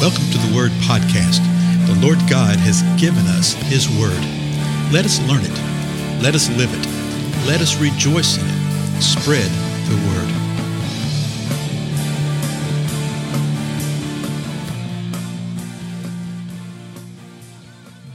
Welcome to the Word Podcast. The Lord God has given us His Word. Let us learn it. Let us live it. Let us rejoice in it. Spread the Word.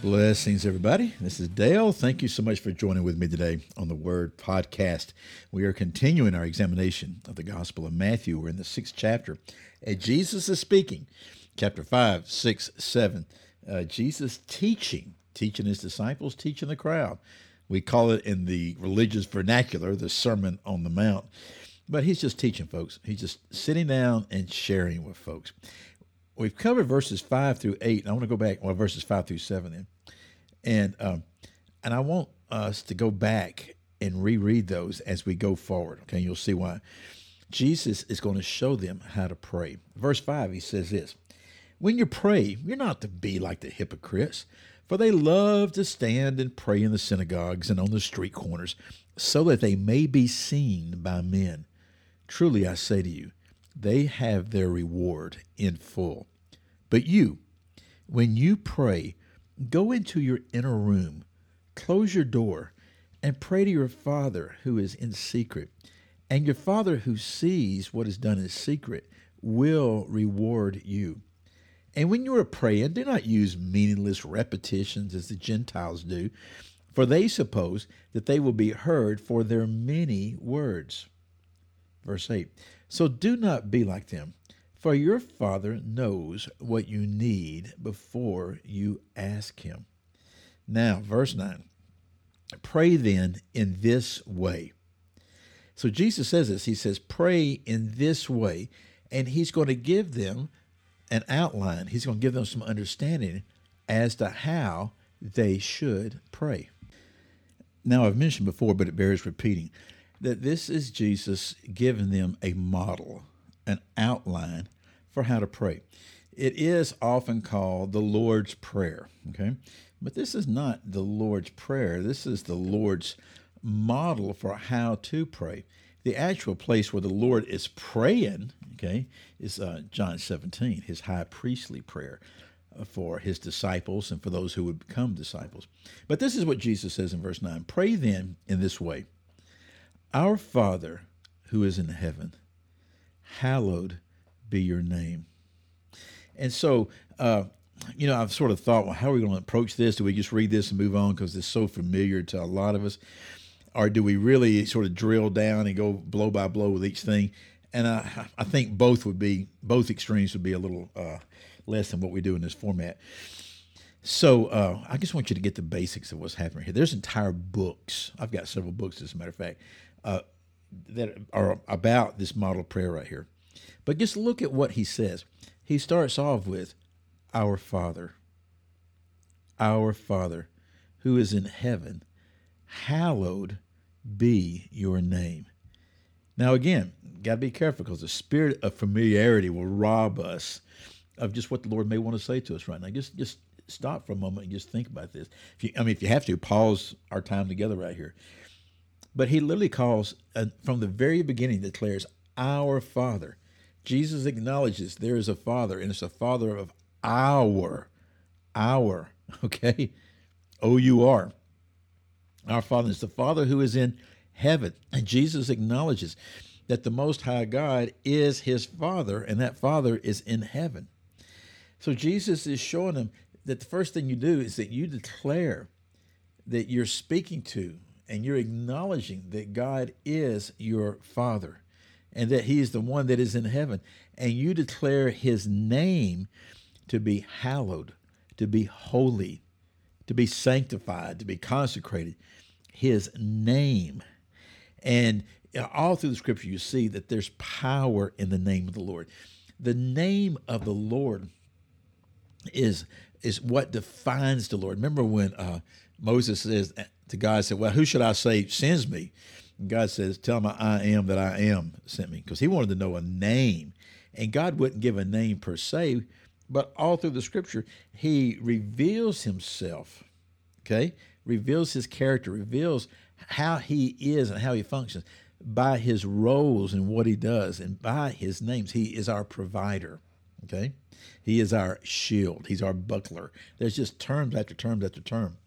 Blessings, everybody. This is Dale. Thank you so much for joining with me today on the Word Podcast. We are continuing our examination of the Gospel of Matthew. We're in the sixth chapter. And Jesus is speaking chapter 5, 6, 7. Uh, Jesus teaching, teaching his disciples, teaching the crowd. We call it in the religious vernacular the Sermon on the Mount. But he's just teaching folks. He's just sitting down and sharing with folks. We've covered verses 5 through 8. And I want to go back, well, verses 5 through 7 then. And, um, and I want us to go back and reread those as we go forward. Okay, you'll see why. Jesus is going to show them how to pray. Verse 5, he says this when you pray, you're not to be like the hypocrites, for they love to stand and pray in the synagogues and on the street corners, so that they may be seen by men. Truly I say to you, they have their reward in full. But you, when you pray, go into your inner room, close your door, and pray to your Father who is in secret. And your Father who sees what is done in secret will reward you. And when you are praying, do not use meaningless repetitions as the Gentiles do, for they suppose that they will be heard for their many words. Verse 8 So do not be like them, for your Father knows what you need before you ask Him. Now, verse 9 Pray then in this way. So Jesus says this He says, Pray in this way, and He's going to give them an outline. He's going to give them some understanding as to how they should pray. Now, I've mentioned before, but it bears repeating, that this is Jesus giving them a model, an outline for how to pray. It is often called the Lord's Prayer, okay? But this is not the Lord's Prayer. This is the Lord's model for how to pray. The actual place where the Lord is praying, okay, is uh, John 17, his high priestly prayer uh, for his disciples and for those who would become disciples. But this is what Jesus says in verse 9 Pray then in this way Our Father who is in heaven, hallowed be your name. And so, uh, you know, I've sort of thought, well, how are we going to approach this? Do we just read this and move on because it's so familiar to a lot of us? Or do we really sort of drill down and go blow by blow with each thing? And I, I think both would be both extremes would be a little uh, less than what we do in this format. So uh, I just want you to get the basics of what's happening here. There's entire books. I've got several books, as a matter of fact, uh, that are about this model prayer right here. But just look at what he says. He starts off with, "Our Father, our Father, who is in heaven, hallowed be your name. Now, again, got to be careful because the spirit of familiarity will rob us of just what the Lord may want to say to us right now. Just, just stop for a moment and just think about this. If you, I mean, if you have to, pause our time together right here. But he literally calls, uh, from the very beginning, declares, Our Father. Jesus acknowledges there is a Father, and it's a Father of our, our, okay? O U R. Our Father is the Father who is in heaven. And Jesus acknowledges that the Most High God is his Father, and that Father is in heaven. So Jesus is showing them that the first thing you do is that you declare that you're speaking to and you're acknowledging that God is your Father and that He is the one that is in heaven. And you declare His name to be hallowed, to be holy, to be sanctified, to be consecrated his name. And all through the scripture, you see that there's power in the name of the Lord. The name of the Lord is is what defines the Lord. Remember when uh, Moses says to God, said, "Well, who should I say sends me?" And God says, "Tell him I am that I am sent me," because He wanted to know a name, and God wouldn't give a name per se, but all through the Scripture, He reveals Himself. Okay, reveals his character, reveals how he is and how he functions by his roles and what he does and by his names. He is our provider. Okay? He is our shield. He's our buckler. There's just terms after terms after term.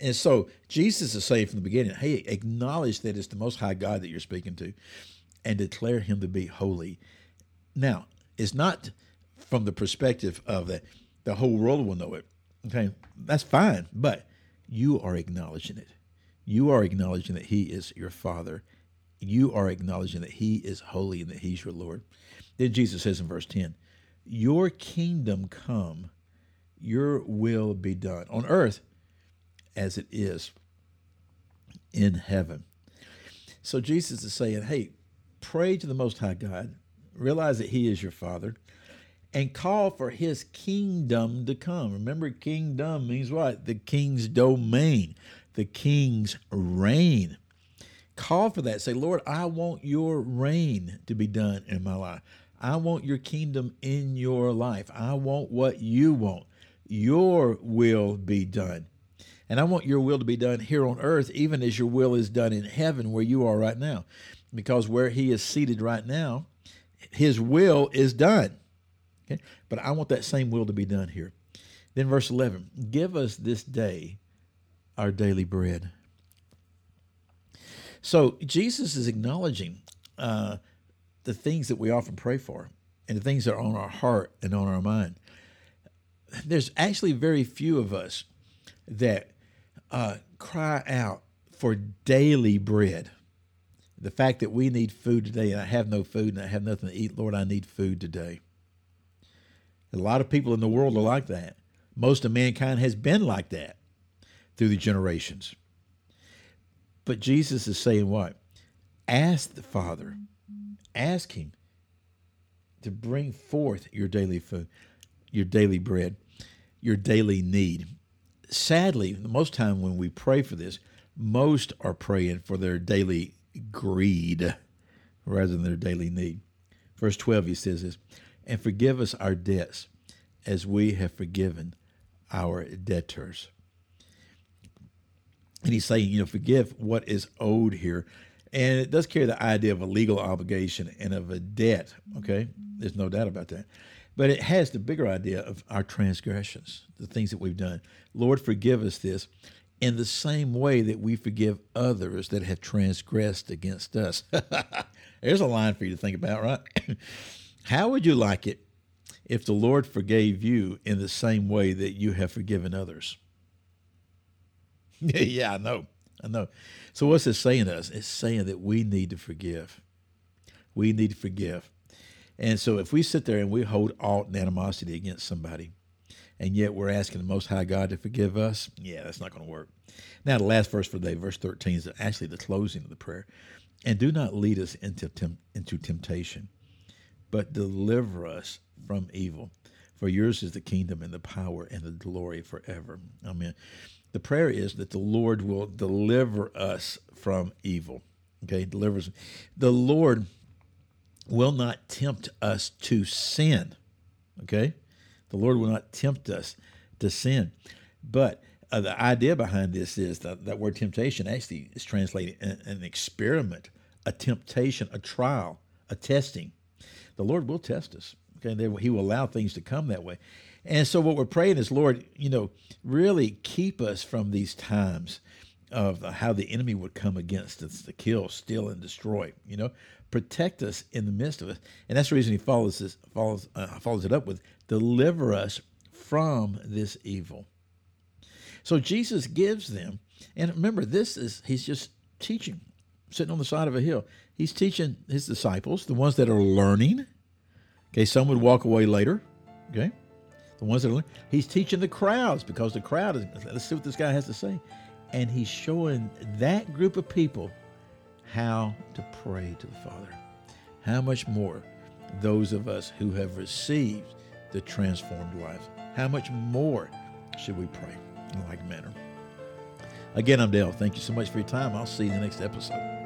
And so Jesus is saying from the beginning, hey, acknowledge that it's the Most High God that you're speaking to and declare him to be holy. Now, it's not from the perspective of that the whole world will know it. Okay, that's fine, but you are acknowledging it. You are acknowledging that he is your father. You are acknowledging that he is holy and that he's your Lord. Then Jesus says in verse 10, Your kingdom come, your will be done on earth as it is in heaven. So Jesus is saying, Hey, pray to the Most High God, realize that He is your Father, and call for His kingdom to come. Remember, kingdom means what? The king's domain, the king's reign. Call for that. Say, Lord, I want your reign to be done in my life. I want your kingdom in your life. I want what you want. Your will be done. And I want your will to be done here on earth, even as your will is done in heaven where you are right now because where he is seated right now, his will is done. Okay? But I want that same will to be done here. Then verse 11, give us this day our daily bread. So Jesus is acknowledging uh, the things that we often pray for and the things that are on our heart and on our mind. There's actually very few of us that uh, cry out for daily bread the fact that we need food today and I have no food and I have nothing to eat, Lord, I need food today. A lot of people in the world are like that. Most of mankind has been like that through the generations. But Jesus is saying what? Ask the Father, ask Him to bring forth your daily food, your daily bread, your daily need. Sadly, most time when we pray for this, most are praying for their daily greed rather than their daily need. Verse 12, he says this, and forgive us our debts as we have forgiven our debtors. And he's saying, you know, forgive what is owed here. And it does carry the idea of a legal obligation and of a debt, okay? There's no doubt about that. But it has the bigger idea of our transgressions, the things that we've done. Lord, forgive us this in the same way that we forgive others that have transgressed against us. There's a line for you to think about, right? How would you like it if the Lord forgave you in the same way that you have forgiven others? yeah, I know. I know. So, what's it saying to us? It's saying that we need to forgive. We need to forgive. And so, if we sit there and we hold alt and animosity against somebody, and yet we're asking the Most High God to forgive us, yeah, that's not going to work. Now, the last verse for the day, verse 13, is actually the closing of the prayer. And do not lead us into, temp- into temptation, but deliver us from evil. For yours is the kingdom and the power and the glory forever. Amen. The prayer is that the Lord will deliver us from evil. Okay, delivers. The Lord will not tempt us to sin. Okay? The Lord will not tempt us to sin. But uh, the idea behind this is that that word temptation actually is translated an, an experiment, a temptation, a trial, a testing. The Lord will test us. Okay, he will allow things to come that way. And so what we're praying is, Lord, you know, really keep us from these times of how the enemy would come against us to kill, steal, and destroy. You know, protect us in the midst of it. And that's the reason he follows this, follows, uh, follows it up with deliver us from this evil. So Jesus gives them, and remember, this is, he's just teaching, sitting on the side of a hill. He's teaching his disciples, the ones that are learning. Okay, some would walk away later. Okay, the ones that are learning. He's teaching the crowds because the crowd is, let's see what this guy has to say. And he's showing that group of people how to pray to the Father. How much more those of us who have received the transformed life? How much more should we pray in like manner? Again, I'm Dale. Thank you so much for your time. I'll see you in the next episode.